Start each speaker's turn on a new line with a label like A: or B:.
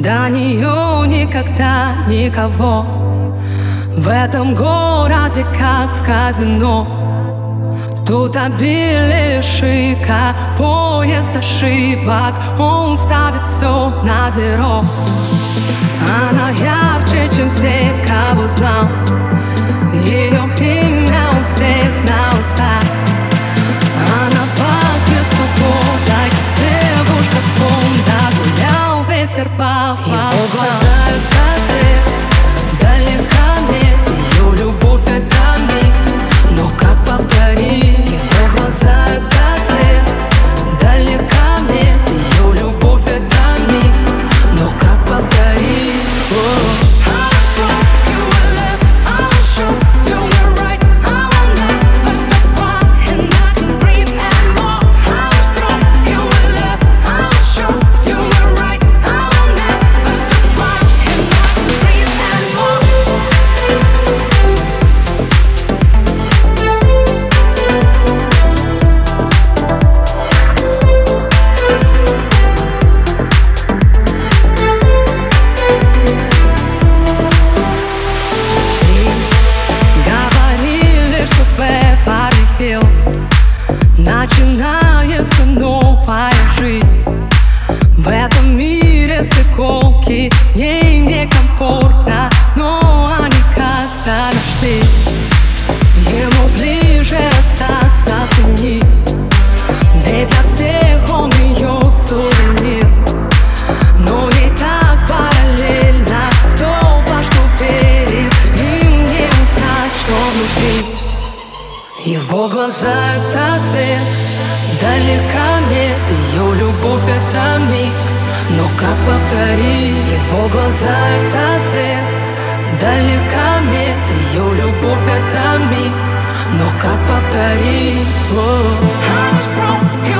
A: До нее никогда никого. В этом городе, как в казино. Тут обилие шика, поезд ошибок. Он ставит все на зеро. Она ярче, чем все, кого знал. Ее Гулял Хиллз Начинается новая жизнь. В этом мире заколки Ей некомфортно Но они как-то нашлись Ему ближе остаться в тени. Ведь для всех Его глаза это свет Далека мир Ее любовь это миг. Но как повторить? Его глаза это свет Далека мир Ее любовь это миг. Но как повторить?
B: Broke